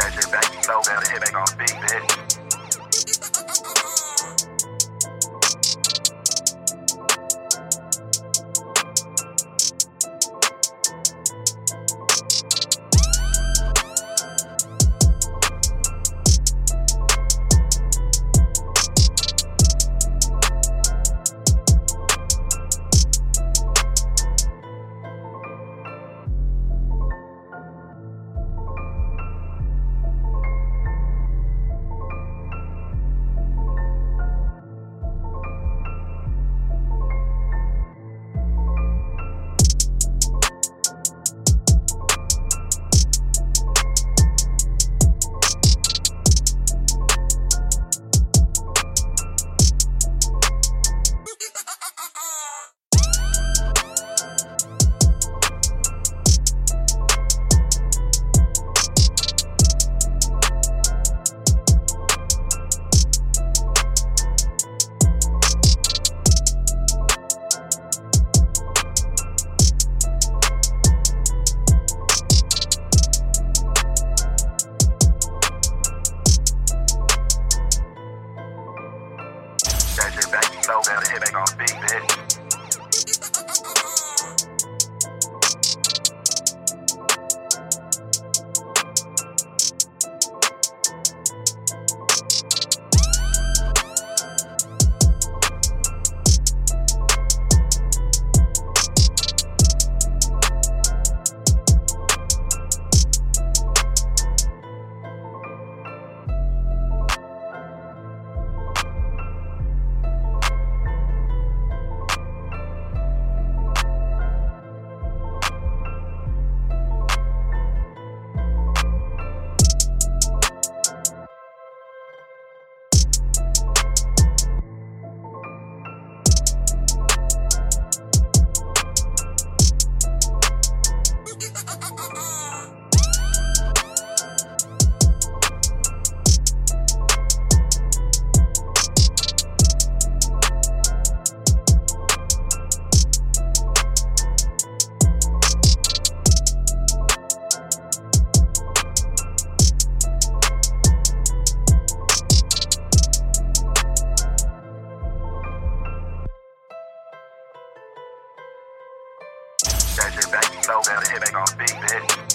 That shit back, down, the hit back on speed, bitch. That back, slow down, hit back on speed, bitch. That shit back, you down, the hit back on speed, bitch.